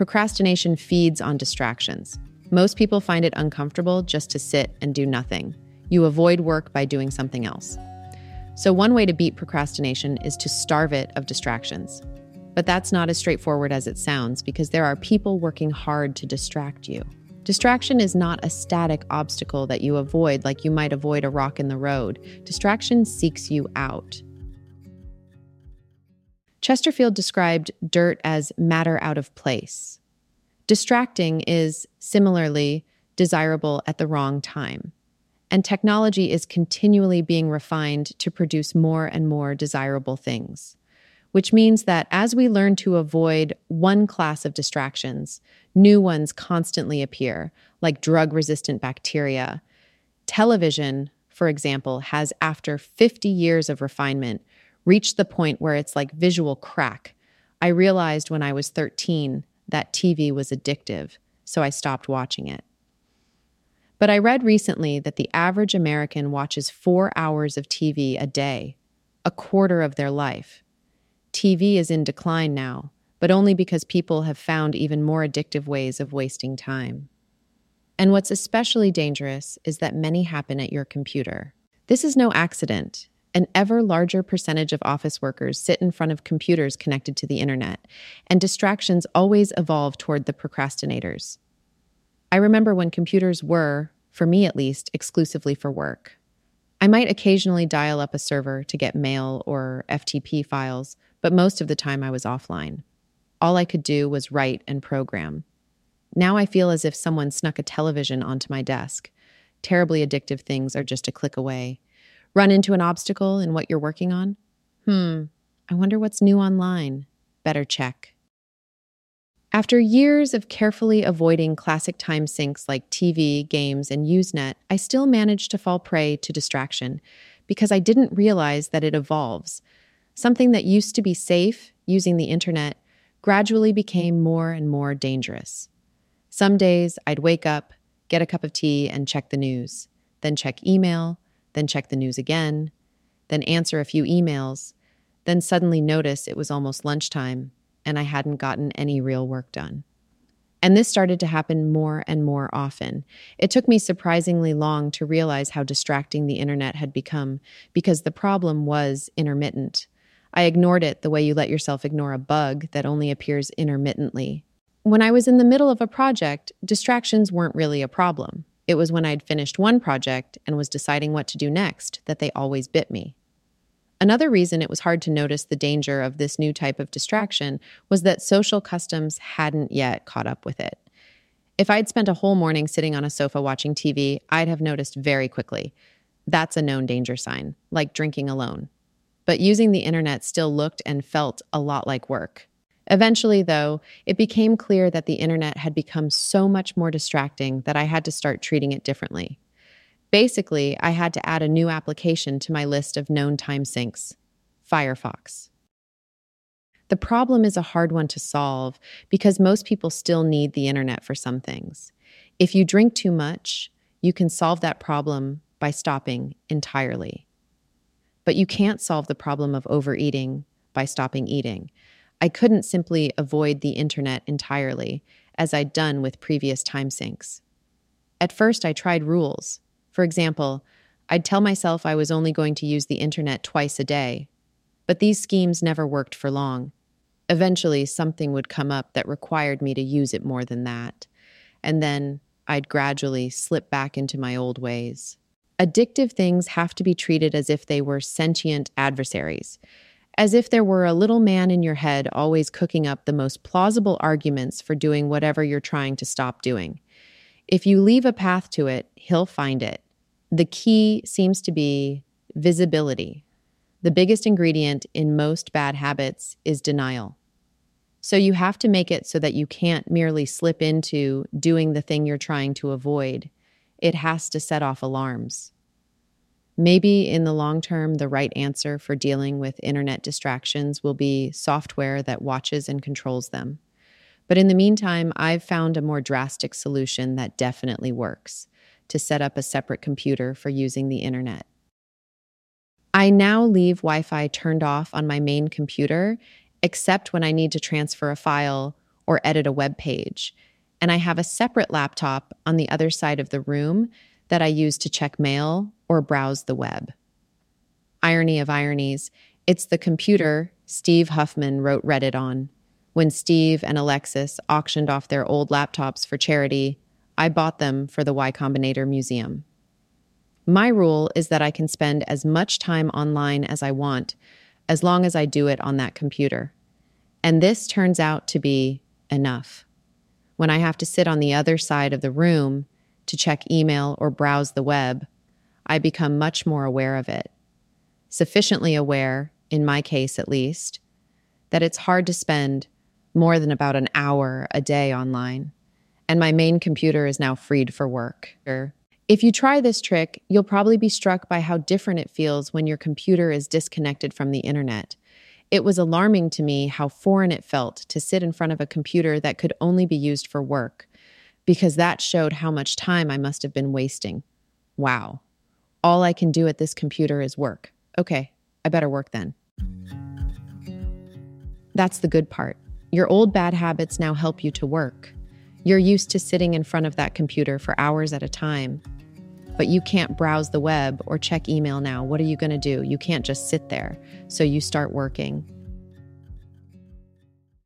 Procrastination feeds on distractions. Most people find it uncomfortable just to sit and do nothing. You avoid work by doing something else. So, one way to beat procrastination is to starve it of distractions. But that's not as straightforward as it sounds because there are people working hard to distract you. Distraction is not a static obstacle that you avoid like you might avoid a rock in the road. Distraction seeks you out. Chesterfield described dirt as matter out of place. Distracting is similarly desirable at the wrong time. And technology is continually being refined to produce more and more desirable things which means that as we learn to avoid one class of distractions, new ones constantly appear, like drug resistant bacteria. Television, for example, has, after 50 years of refinement, reached the point where it's like visual crack. I realized when I was 13 that TV was addictive, so I stopped watching it. But I read recently that the average American watches four hours of TV a day, a quarter of their life. TV is in decline now, but only because people have found even more addictive ways of wasting time. And what's especially dangerous is that many happen at your computer. This is no accident. An ever larger percentage of office workers sit in front of computers connected to the internet, and distractions always evolve toward the procrastinators. I remember when computers were, for me at least, exclusively for work. I might occasionally dial up a server to get mail or FTP files, but most of the time I was offline. All I could do was write and program. Now I feel as if someone snuck a television onto my desk. Terribly addictive things are just a click away. Run into an obstacle in what you're working on? Hmm, I wonder what's new online. Better check. After years of carefully avoiding classic time sinks like TV, games, and Usenet, I still managed to fall prey to distraction because I didn't realize that it evolves. Something that used to be safe, using the internet, gradually became more and more dangerous. Some days I'd wake up, get a cup of tea, and check the news, then check email, then check the news again, then answer a few emails, then suddenly notice it was almost lunchtime and I hadn't gotten any real work done. And this started to happen more and more often. It took me surprisingly long to realize how distracting the internet had become because the problem was intermittent. I ignored it the way you let yourself ignore a bug that only appears intermittently. When I was in the middle of a project, distractions weren't really a problem. It was when I'd finished one project and was deciding what to do next that they always bit me. Another reason it was hard to notice the danger of this new type of distraction was that social customs hadn't yet caught up with it. If I'd spent a whole morning sitting on a sofa watching TV, I'd have noticed very quickly. That's a known danger sign, like drinking alone. But using the internet still looked and felt a lot like work. Eventually, though, it became clear that the internet had become so much more distracting that I had to start treating it differently. Basically, I had to add a new application to my list of known time sinks Firefox. The problem is a hard one to solve because most people still need the internet for some things. If you drink too much, you can solve that problem by stopping entirely. But you can't solve the problem of overeating by stopping eating. I couldn't simply avoid the internet entirely, as I'd done with previous time sinks. At first, I tried rules for example, I'd tell myself I was only going to use the internet twice a day. But these schemes never worked for long. Eventually, something would come up that required me to use it more than that. And then I'd gradually slip back into my old ways. Addictive things have to be treated as if they were sentient adversaries, as if there were a little man in your head always cooking up the most plausible arguments for doing whatever you're trying to stop doing. If you leave a path to it, he'll find it. The key seems to be visibility. The biggest ingredient in most bad habits is denial. So you have to make it so that you can't merely slip into doing the thing you're trying to avoid. It has to set off alarms. Maybe in the long term, the right answer for dealing with internet distractions will be software that watches and controls them. But in the meantime, I've found a more drastic solution that definitely works to set up a separate computer for using the internet. I now leave Wi Fi turned off on my main computer, except when I need to transfer a file or edit a web page. And I have a separate laptop on the other side of the room that I use to check mail or browse the web. Irony of ironies, it's the computer Steve Huffman wrote Reddit on. When Steve and Alexis auctioned off their old laptops for charity, I bought them for the Y Combinator Museum. My rule is that I can spend as much time online as I want, as long as I do it on that computer. And this turns out to be enough. When I have to sit on the other side of the room to check email or browse the web, I become much more aware of it. Sufficiently aware, in my case at least, that it's hard to spend more than about an hour a day online and my main computer is now freed for work. If you try this trick, you'll probably be struck by how different it feels when your computer is disconnected from the internet. It was alarming to me how foreign it felt to sit in front of a computer that could only be used for work, because that showed how much time I must have been wasting. Wow. All I can do at this computer is work. Okay, I better work then. That's the good part. Your old bad habits now help you to work. You're used to sitting in front of that computer for hours at a time. But you can't browse the web or check email now. What are you going to do? You can't just sit there. So you start working.